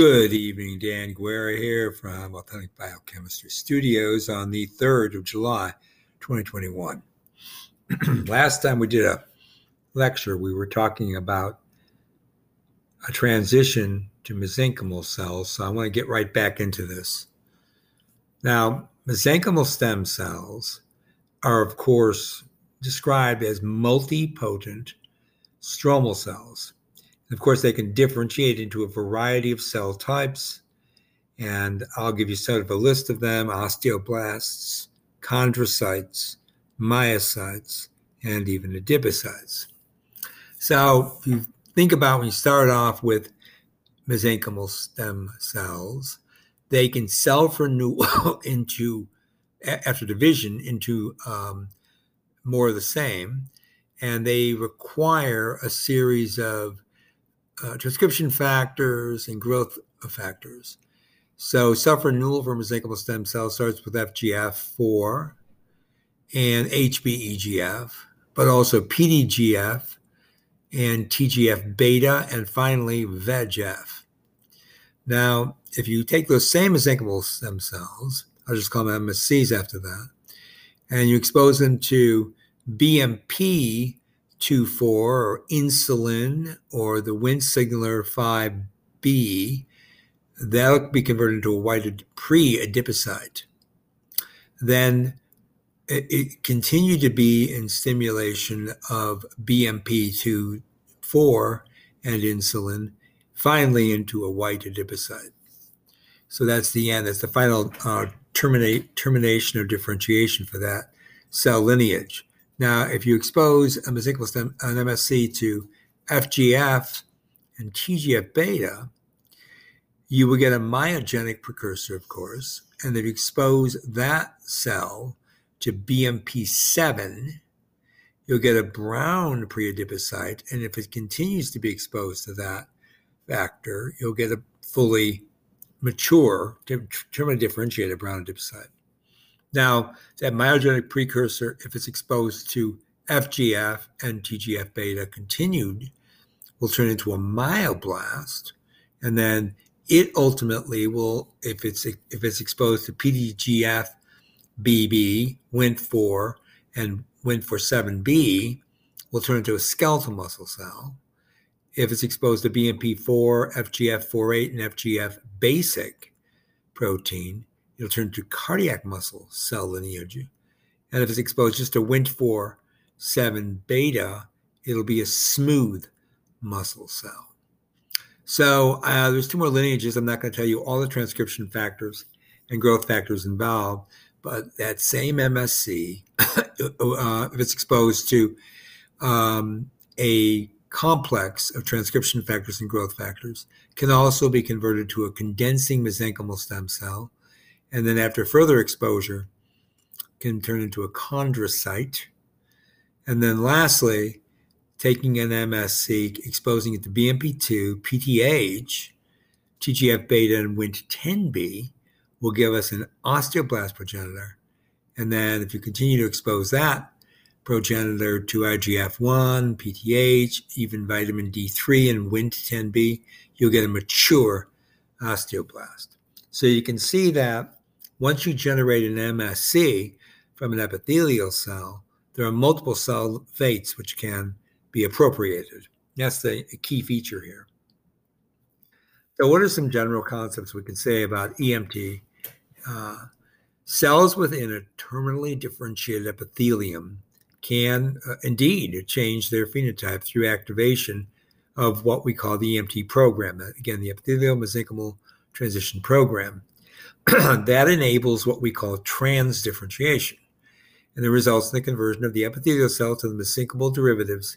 Good evening, Dan Guerra here from Authentic Biochemistry Studios on the 3rd of July, 2021. Last time we did a lecture, we were talking about a transition to mesenchymal cells, so I want to get right back into this. Now, mesenchymal stem cells are, of course, described as multipotent stromal cells of course, they can differentiate into a variety of cell types. And I'll give you sort of a list of them osteoblasts, chondrocytes, myocytes, and even adipocytes. So if you think about when you start off with mesenchymal stem cells, they can self renew into, after division, into um, more of the same. And they require a series of uh, transcription factors and growth factors. So self-renewal for mesenchymal stem cells starts with FGF4 and HBEGF, but also PDGF and TGF beta, and finally VEGF. Now, if you take those same mesenchymal stem cells, I'll just call them MSCs after that, and you expose them to BMP 2,4 or insulin or the Wnt signaler 5B, that'll be converted into a white pre-adipocyte. Then it, it continued to be in stimulation of BMP2,4 and insulin, finally into a white adipocyte. So that's the end. That's the final uh, terminate, termination of differentiation for that cell lineage. Now, if you expose a mesenchymal stem, an MSC to FGF and TGF beta, you will get a myogenic precursor, of course. And if you expose that cell to BMP7, you'll get a brown preadipocyte. And if it continues to be exposed to that factor, you'll get a fully mature, terminally differentiated brown adipocyte. Now, that myogenic precursor, if it's exposed to FGF and TGF beta continued, will turn into a myoblast, and then it ultimately will, if it's if it's exposed to PDGF, BB, Wnt4, and Wnt4-7b, will turn into a skeletal muscle cell. If it's exposed to BMP4, FGF48, and FGF basic protein, it'll turn to cardiac muscle cell lineage. And if it's exposed just to Wnt4 7 beta, it'll be a smooth muscle cell. So uh, there's two more lineages. I'm not going to tell you all the transcription factors and growth factors involved, but that same MSC, uh, if it's exposed to um, a complex of transcription factors and growth factors, can also be converted to a condensing mesenchymal stem cell and then after further exposure can turn into a chondrocyte. And then lastly, taking an MSC, exposing it to BMP2, PTH, TGF beta, and Wnt10b will give us an osteoblast progenitor. And then if you continue to expose that progenitor to IGF1, PTH, even vitamin D3 and Wnt10b, you'll get a mature osteoblast. So you can see that once you generate an MSC from an epithelial cell, there are multiple cell fates which can be appropriated. That's the key feature here. So, what are some general concepts we can say about EMT? Uh, cells within a terminally differentiated epithelium can uh, indeed change their phenotype through activation of what we call the EMT program. Again, the epithelial mesenchymal transition program. that enables what we call trans differentiation, and it results in the conversion of the epithelial cell to the mesenchymal derivatives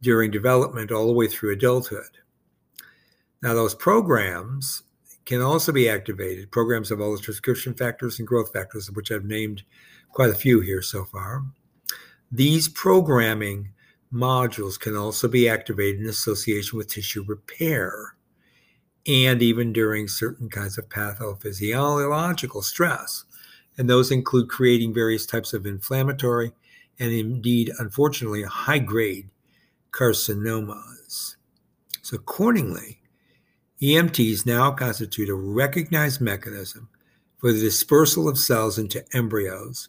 during development all the way through adulthood. Now, those programs can also be activated, programs of all the transcription factors and growth factors, of which I've named quite a few here so far. These programming modules can also be activated in association with tissue repair and even during certain kinds of pathophysiological stress. And those include creating various types of inflammatory and indeed, unfortunately, high grade carcinomas. So, accordingly, EMTs now constitute a recognized mechanism for the dispersal of cells into embryos,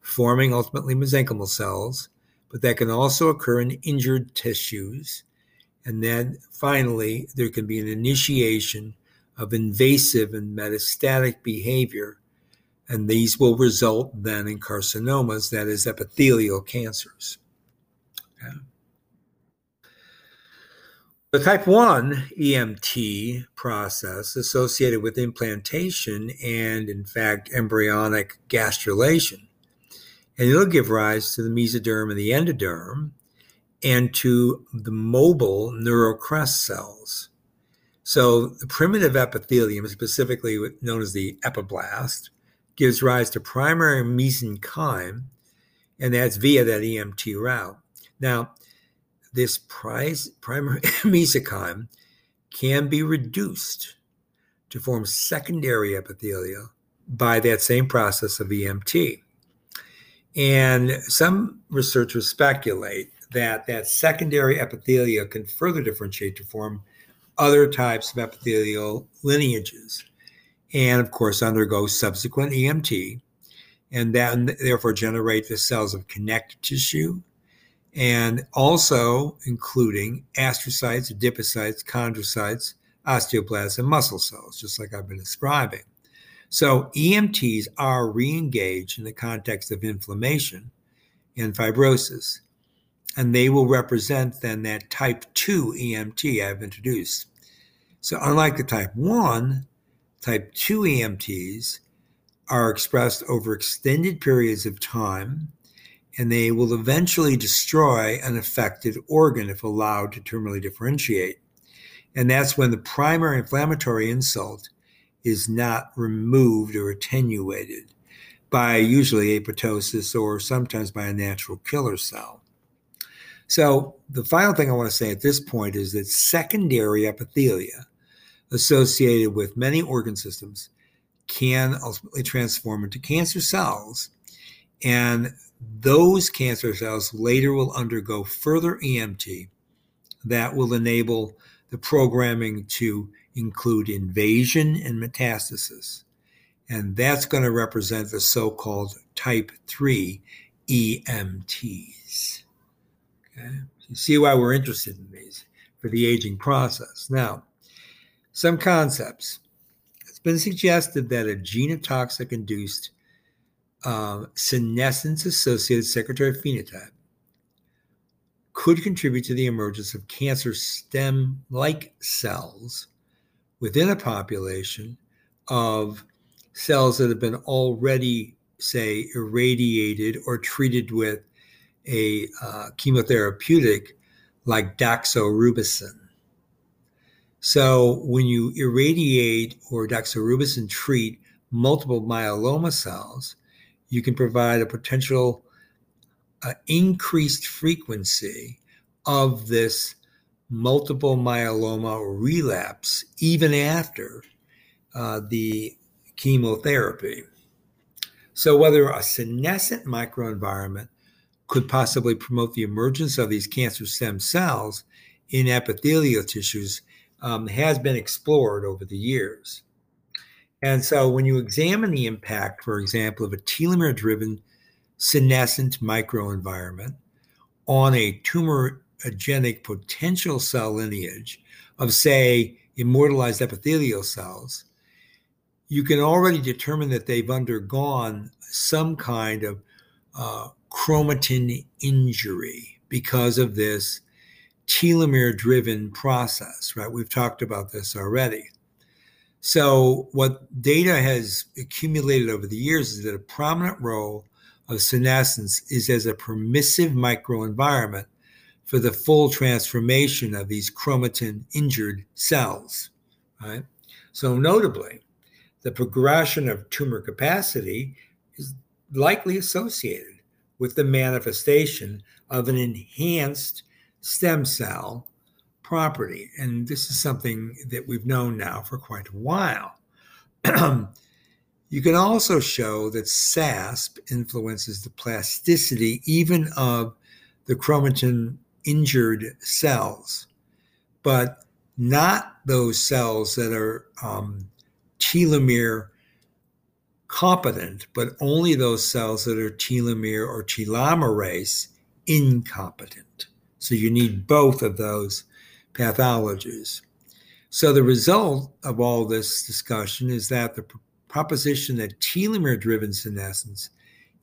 forming ultimately mesenchymal cells, but that can also occur in injured tissues. And then finally, there can be an initiation of invasive and metastatic behavior. And these will result then in carcinomas, that is, epithelial cancers. Okay. The type 1 EMT process associated with implantation and, in fact, embryonic gastrulation. And it'll give rise to the mesoderm and the endoderm and to the mobile neurocrest cells. So, the primitive epithelium, specifically known as the epiblast, gives rise to primary mesenchyme, and that's via that EMT route. Now, this prize, primary mesenchyme can be reduced to form secondary epithelia by that same process of EMT. And some researchers speculate that that secondary epithelia can further differentiate to form other types of epithelial lineages and of course undergo subsequent EMT and then therefore generate the cells of connective tissue and also including astrocytes, adipocytes, chondrocytes, osteoblasts, and muscle cells, just like I've been describing. So EMTs are re-engaged in the context of inflammation and fibrosis, and they will represent then that type 2 EMT I've introduced. So unlike the type 1, type 2 EMTs are expressed over extended periods of time and they will eventually destroy an affected organ if allowed to terminally differentiate. And that's when the primary inflammatory insult is not removed or attenuated by usually apoptosis or sometimes by a natural killer cell. So, the final thing I want to say at this point is that secondary epithelia associated with many organ systems can ultimately transform into cancer cells. And those cancer cells later will undergo further EMT that will enable the programming to include invasion and metastasis. And that's going to represent the so called type 3 EMTs. Okay? You see why we're interested in these for the aging process. Now, some concepts. It's been suggested that a genotoxic induced uh, senescence associated secretory phenotype could contribute to the emergence of cancer stem like cells within a population of cells that have been already, say, irradiated or treated with a uh, chemotherapeutic like doxorubicin. So when you irradiate or doxorubicin treat multiple myeloma cells, you can provide a potential uh, increased frequency of this multiple myeloma relapse even after uh, the chemotherapy. So, whether a senescent microenvironment could possibly promote the emergence of these cancer stem cells in epithelial tissues um, has been explored over the years. And so when you examine the impact, for example, of a telomere driven senescent microenvironment on a tumorigenic potential cell lineage of, say, immortalized epithelial cells, you can already determine that they've undergone some kind of uh, chromatin injury because of this telomere driven process, right? We've talked about this already. So, what data has accumulated over the years is that a prominent role of senescence is as a permissive microenvironment for the full transformation of these chromatin injured cells. Right? So, notably, the progression of tumor capacity is likely associated with the manifestation of an enhanced stem cell property. And this is something that we've known now for quite a while. you can also show that SASP influences the plasticity even of the chromatin injured cells. But not those cells that are um, telomere competent, but only those cells that are telomere or telomerase incompetent. So you need both of those pathologies. So the result of all this discussion is that the proposition that telomere driven senescence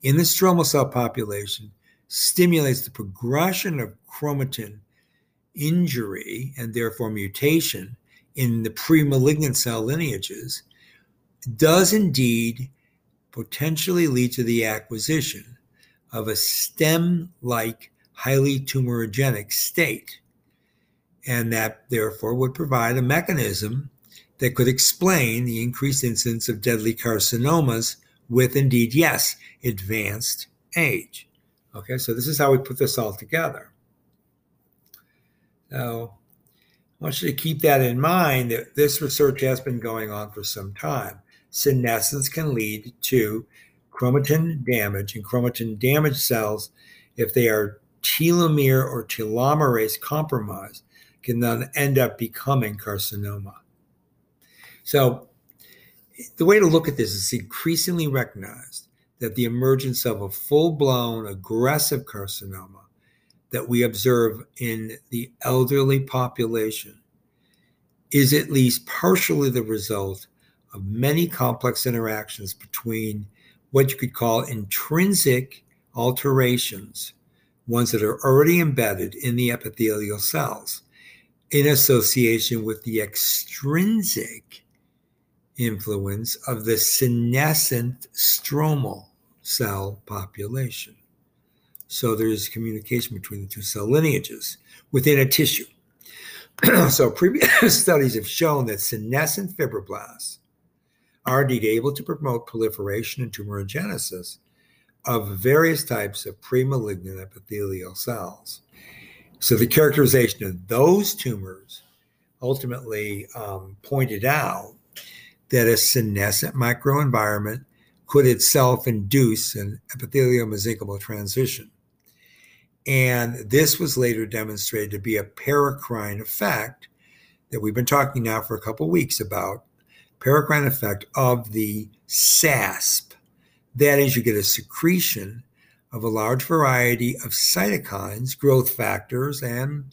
in the stromal cell population stimulates the progression of chromatin injury and therefore mutation in the pre-malignant cell lineages does indeed potentially lead to the acquisition of a stem-like highly tumorigenic state and that therefore would provide a mechanism that could explain the increased incidence of deadly carcinomas with indeed yes advanced age okay so this is how we put this all together now, I want you to keep that in mind that this research has been going on for some time. Senescence can lead to chromatin damage, and chromatin damaged cells, if they are telomere or telomerase compromised, can then end up becoming carcinoma. So, the way to look at this is increasingly recognized that the emergence of a full blown aggressive carcinoma that we observe in the elderly population is at least partially the result of many complex interactions between what you could call intrinsic alterations, ones that are already embedded in the epithelial cells, in association with the extrinsic influence of the senescent stromal cell population. So there's communication between the two cell lineages within a tissue. so previous studies have shown that senescent fibroblasts are indeed able to promote proliferation and tumorigenesis of various types of premalignant epithelial cells. So the characterization of those tumors ultimately um, pointed out that a senescent microenvironment could itself induce an epithelial mesenchymal transition. And this was later demonstrated to be a paracrine effect that we've been talking now for a couple weeks about paracrine effect of the SASP. That is, you get a secretion of a large variety of cytokines, growth factors, and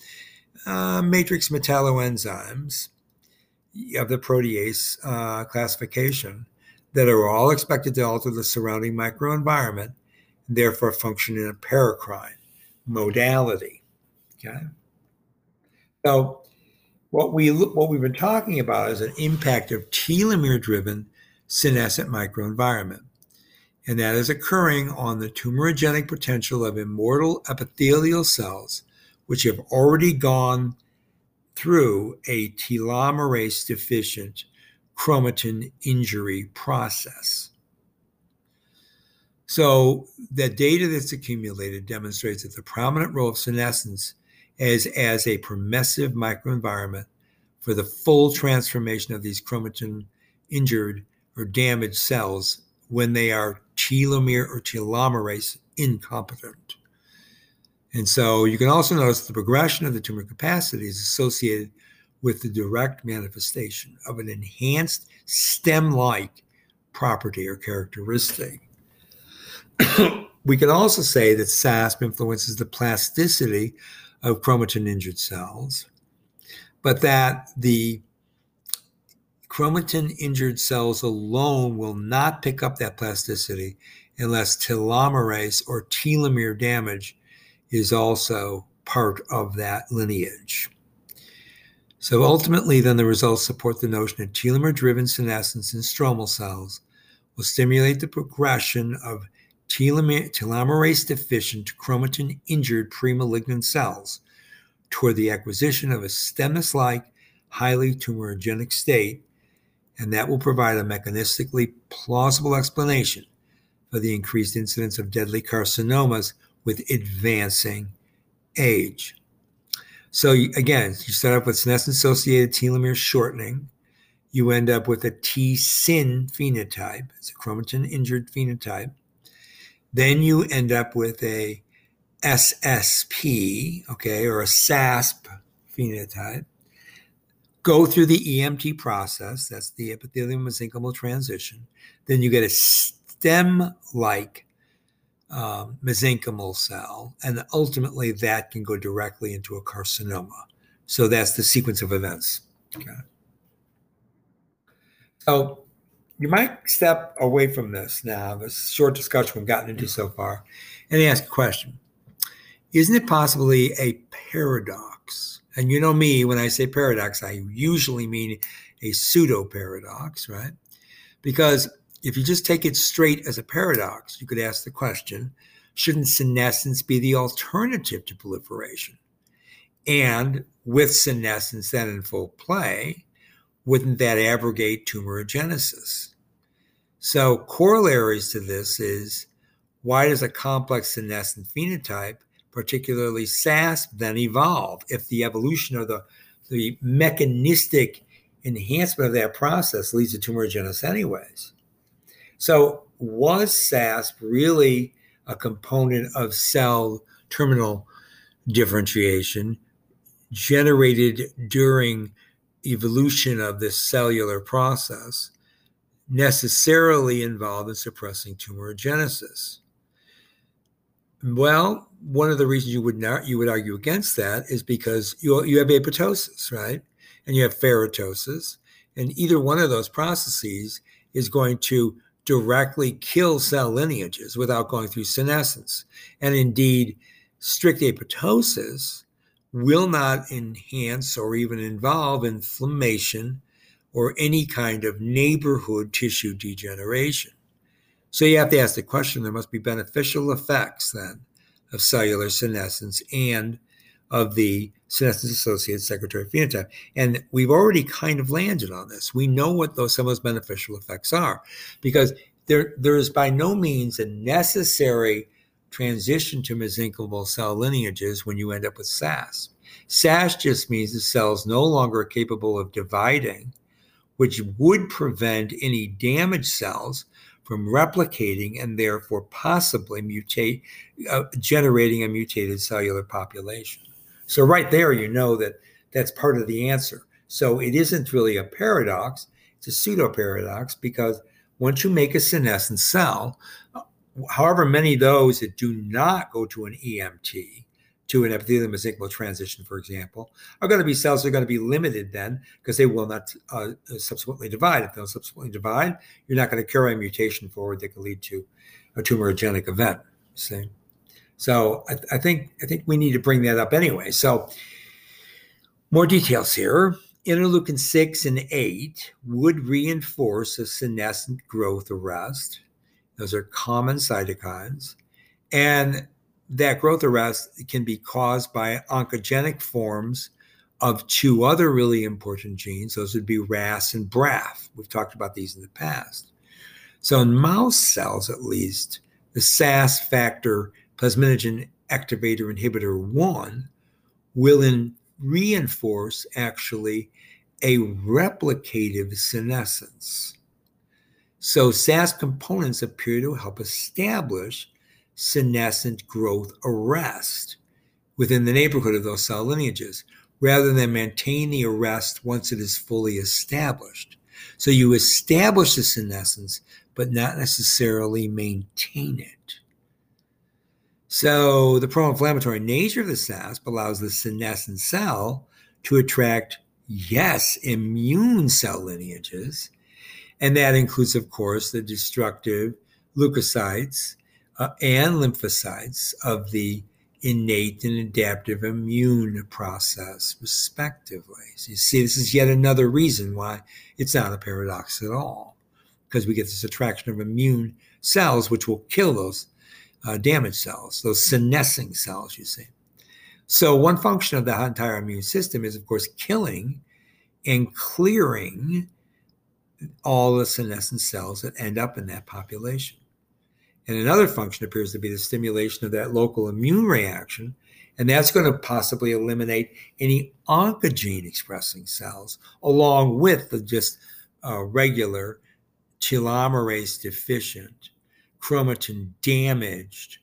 uh, matrix metalloenzymes of the protease uh, classification that are all expected to alter the surrounding microenvironment and therefore function in a paracrine modality. Okay. So what we what we've been talking about is an impact of telomere-driven senescent microenvironment. And that is occurring on the tumorigenic potential of immortal epithelial cells, which have already gone through a telomerase deficient chromatin injury process. So the data that's accumulated demonstrates that the prominent role of senescence is as a permissive microenvironment for the full transformation of these chromatin injured or damaged cells when they are telomere or telomerase incompetent. And so you can also notice the progression of the tumor capacity is associated with the direct manifestation of an enhanced stem like property or characteristic. we can also say that SASP influences the plasticity of chromatin injured cells, but that the chromatin injured cells alone will not pick up that plasticity unless telomerase or telomere damage is also part of that lineage. So ultimately, then the results support the notion that telomere driven senescence in stromal cells will stimulate the progression of telomerase deficient chromatin injured premalignant cells toward the acquisition of a stemness like, highly tumorigenic state, and that will provide a mechanistically plausible explanation for the increased incidence of deadly carcinomas with advancing age. So, again, you start off with senescence associated telomere shortening. You end up with a T syn phenotype, it's a chromatin injured phenotype then you end up with a SSP, okay, or a SASP phenotype. go through the EMT process. That's the epithelium mesenchymal transition. Then you get a stem-like um, mesenchymal cell, and ultimately that can go directly into a carcinoma. So that's the sequence of events. Okay. So you might step away from this now, this short discussion we've gotten into so far, and ask a question. Isn't it possibly a paradox? And you know me, when I say paradox, I usually mean a pseudo paradox, right? Because if you just take it straight as a paradox, you could ask the question shouldn't senescence be the alternative to proliferation? And with senescence then in full play, wouldn't that abrogate tumorigenesis? So, corollaries to this is why does a complex senescent phenotype, particularly SASP, then evolve if the evolution or the, the mechanistic enhancement of that process leads to tumorigenesis, anyways? So, was SASP really a component of cell terminal differentiation generated during evolution of this cellular process necessarily involved in suppressing tumorigenesis? Well, one of the reasons you would not you would argue against that is because you you have apoptosis, right? And you have ferroptosis, and either one of those processes is going to directly kill cell lineages without going through senescence. And indeed, strict apoptosis will not enhance or even involve inflammation or any kind of neighborhood tissue degeneration. So you have to ask the question there must be beneficial effects then of cellular senescence and of the senescence associated secretory phenotype. And we've already kind of landed on this. We know what those some of those beneficial effects are because there, there is by no means a necessary transition to mesenchymal cell lineages when you end up with SAS. SAS just means the cell is no longer capable of dividing, which would prevent any damaged cells from replicating and therefore possibly mutate, uh, generating a mutated cellular population. So, right there, you know that that's part of the answer. So, it isn't really a paradox, it's a pseudo paradox because once you make a senescent cell, however many of those that do not go to an EMT, to an epithelial mesenchymal transition, for example, are going to be cells that are going to be limited then because they will not uh, subsequently divide. If they'll subsequently divide, you're not going to carry a mutation forward that can lead to a tumorigenic event. See, so I, I think I think we need to bring that up anyway. So more details here. Interleukin 6 and 8 would reinforce a senescent growth arrest those are common cytokines. And that growth arrest can be caused by oncogenic forms of two other really important genes. Those would be RAS and BRAF. We've talked about these in the past. So, in mouse cells, at least, the SAS factor plasminogen activator inhibitor 1 will in, reinforce actually a replicative senescence. So SAS components appear to help establish senescent growth arrest within the neighborhood of those cell lineages rather than maintain the arrest once it is fully established. So you establish the senescence, but not necessarily maintain it. So the pro-inflammatory nature of the SASP allows the senescent cell to attract, yes, immune cell lineages and that includes, of course, the destructive leukocytes uh, and lymphocytes of the innate and adaptive immune process, respectively. So you see, this is yet another reason why it's not a paradox at all, because we get this attraction of immune cells, which will kill those uh, damaged cells, those senescing cells, you see. So, one function of the entire immune system is, of course, killing and clearing all the senescent cells that end up in that population. And another function appears to be the stimulation of that local immune reaction. And that's going to possibly eliminate any oncogene expressing cells, along with the just uh, regular telomerase deficient, chromatin damaged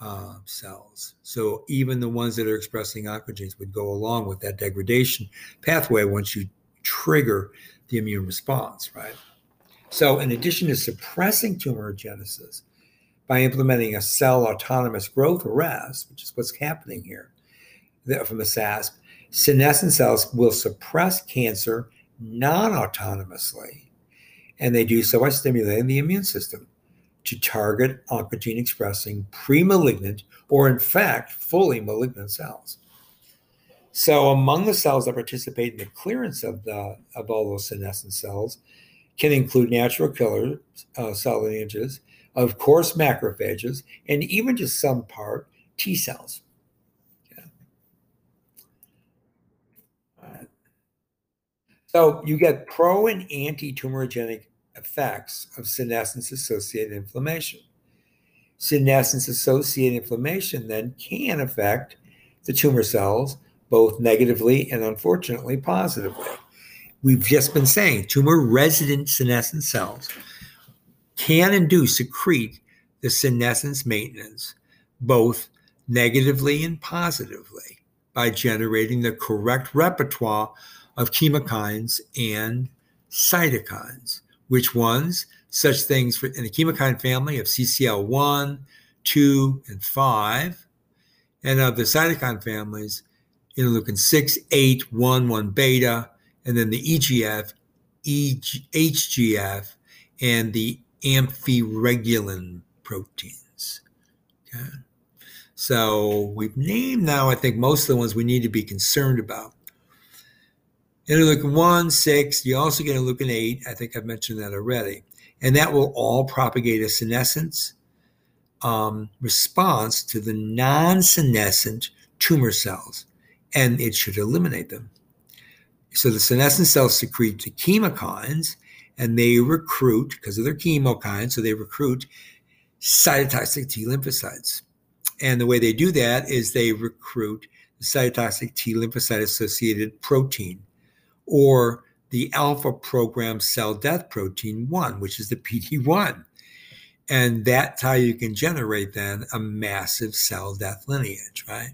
uh, cells. So even the ones that are expressing oncogenes would go along with that degradation pathway once you trigger the immune response, right? So, in addition to suppressing tumorigenesis by implementing a cell autonomous growth arrest, which is what's happening here from the SASP, senescent cells will suppress cancer non autonomously, and they do so by stimulating the immune system to target oncogene expressing pre malignant or, in fact, fully malignant cells. So, among the cells that participate in the clearance of, the, of all those senescent cells can include natural killer uh, cell lineages, of course, macrophages, and even to some part, T cells. So you get pro and anti tumorigenic effects of senescence associated inflammation. Senescence associated inflammation then can affect the tumor cells both negatively and unfortunately positively. We've just been saying tumor resident senescent cells can and do secrete the senescence maintenance both negatively and positively by generating the correct repertoire of chemokines and cytokines. Which ones? Such things for, in the chemokine family of CCL1, 2, and 5, and of the cytokine families, interleukin 6, 8, 1, 1 beta, and then the EGF, EG, HGF, and the amphiregulin proteins. Okay. So we've named now, I think, most of the ones we need to be concerned about. Interleukin 1, 6, you also get interleukin 8. I think I've mentioned that already. And that will all propagate a senescence um, response to the non senescent tumor cells, and it should eliminate them. So the senescent cells secrete the chemokines, and they recruit, because of their chemokines, so they recruit cytotoxic T lymphocytes. And the way they do that is they recruit the cytotoxic T lymphocyte associated protein or the alpha program cell death protein 1, which is the PD1. And that's how you can generate then a massive cell death lineage, right?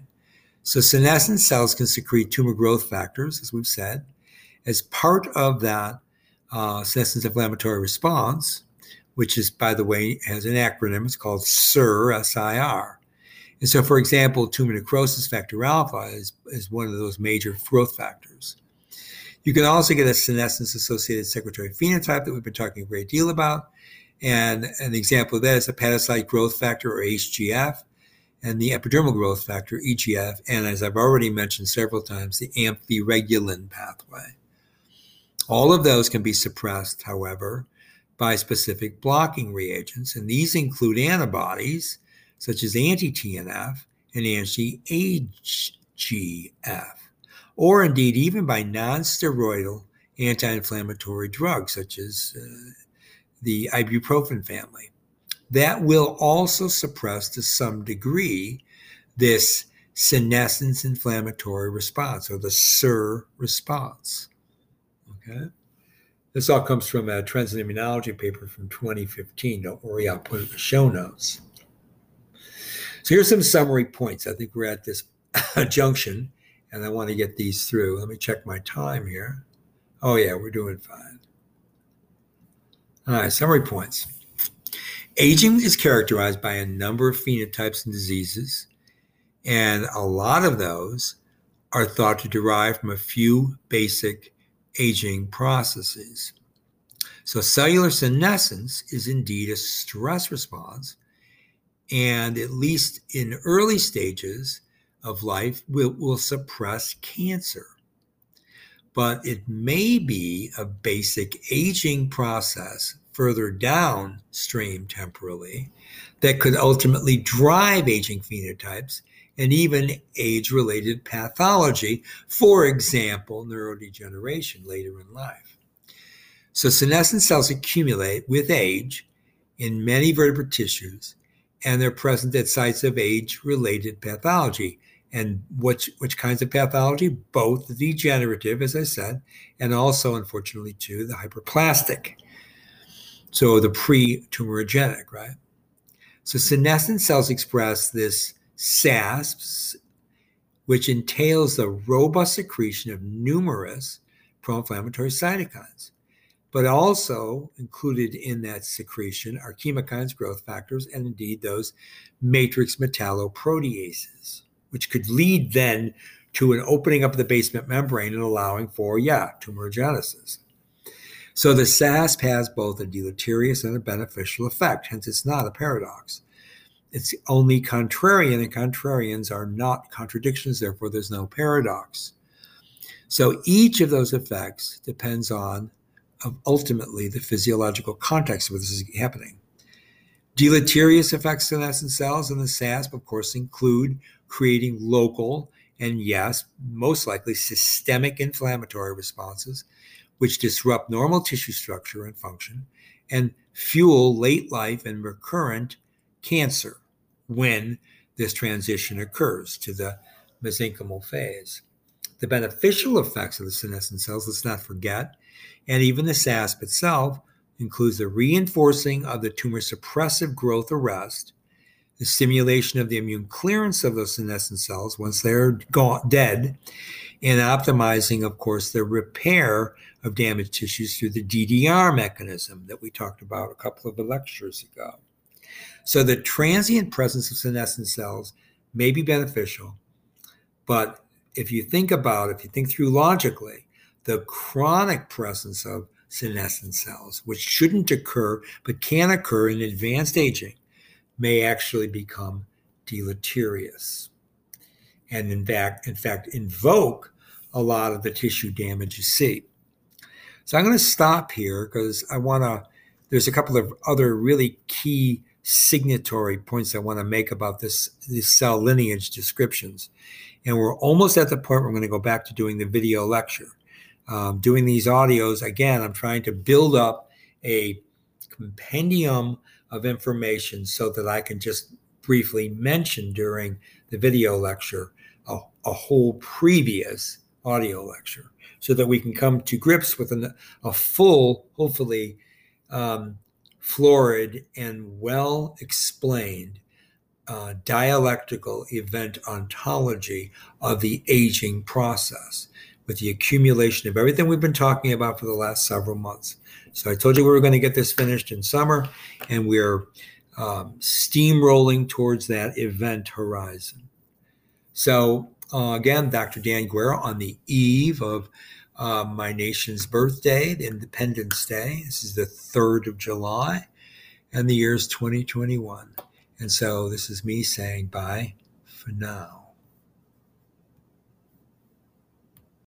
So senescent cells can secrete tumor growth factors, as we've said. As part of that uh, senescence inflammatory response, which is, by the way, has an acronym, it's called SIR, S-I-R. And so, for example, tumor necrosis factor alpha is, is one of those major growth factors. You can also get a senescence associated secretory phenotype that we've been talking a great deal about. And an example of that is a hepatocyte growth factor or HGF and the epidermal growth factor, EGF, and as I've already mentioned several times, the amphiregulin pathway. All of those can be suppressed, however, by specific blocking reagents, and these include antibodies such as anti TNF and anti HGF or indeed even by non-steroidal anti-inflammatory drugs such as uh, the ibuprofen family. That will also suppress to some degree this senescence inflammatory response or the SIR response. Okay. This all comes from a Trends in Immunology paper from 2015. Don't worry, I'll put it in the show notes. So here's some summary points. I think we're at this junction and I want to get these through. Let me check my time here. Oh, yeah, we're doing fine. All right, summary points. Aging is characterized by a number of phenotypes and diseases, and a lot of those are thought to derive from a few basic aging processes. So, cellular senescence is indeed a stress response, and at least in early stages, of life will, will suppress cancer. But it may be a basic aging process further downstream temporally that could ultimately drive aging phenotypes and even age related pathology, for example, neurodegeneration later in life. So, senescent cells accumulate with age in many vertebrate tissues, and they're present at sites of age related pathology, and which which kinds of pathology? Both the degenerative as i said and also unfortunately too the hyperplastic so the pre-tumorigenic right so senescent cells express this sasps which entails the robust secretion of numerous pro inflammatory cytokines. But also included in that secretion are chemokines, growth factors, and indeed those matrix metalloproteases, which could lead then to an opening up of the basement membrane and allowing for, yeah, tumorigenesis. So the SASP has both a deleterious and a beneficial effect, hence, it's not a paradox. It's only contrarian, and contrarians are not contradictions, therefore, there's no paradox. So each of those effects depends on ultimately the physiological context where this is happening. Deleterious effects in senescent cells and the SASP, of course, include creating local and, yes, most likely systemic inflammatory responses, which disrupt normal tissue structure and function and fuel late life and recurrent cancer when this transition occurs to the mesenchymal phase. The beneficial effects of the senescent cells, let's not forget, and even the SASP itself, includes the reinforcing of the tumor suppressive growth arrest, the stimulation of the immune clearance of those senescent cells once they're gone, dead, and optimizing, of course, the repair of damaged tissues through the DDR mechanism that we talked about a couple of lectures ago. So the transient presence of senescent cells may be beneficial, but if you think about, if you think through logically, the chronic presence of senescent cells, which shouldn't occur but can occur in advanced aging, may actually become deleterious and in fact, in fact invoke a lot of the tissue damage you see. So I'm going to stop here because I want to, there's a couple of other really key signatory points I want to make about this, these cell lineage descriptions. And we're almost at the point where I'm going to go back to doing the video lecture. Um, doing these audios, again, I'm trying to build up a compendium of information so that I can just briefly mention during the video lecture a, a whole previous audio lecture so that we can come to grips with an, a full, hopefully, um, florid and well explained uh, dialectical event ontology of the aging process with the accumulation of everything we've been talking about for the last several months. So I told you we were going to get this finished in summer, and we're um, steamrolling towards that event horizon. So uh, again, Dr. Dan Guerra on the eve of uh, my nation's birthday, Independence Day. This is the 3rd of July, and the year is 2021. And so this is me saying bye for now.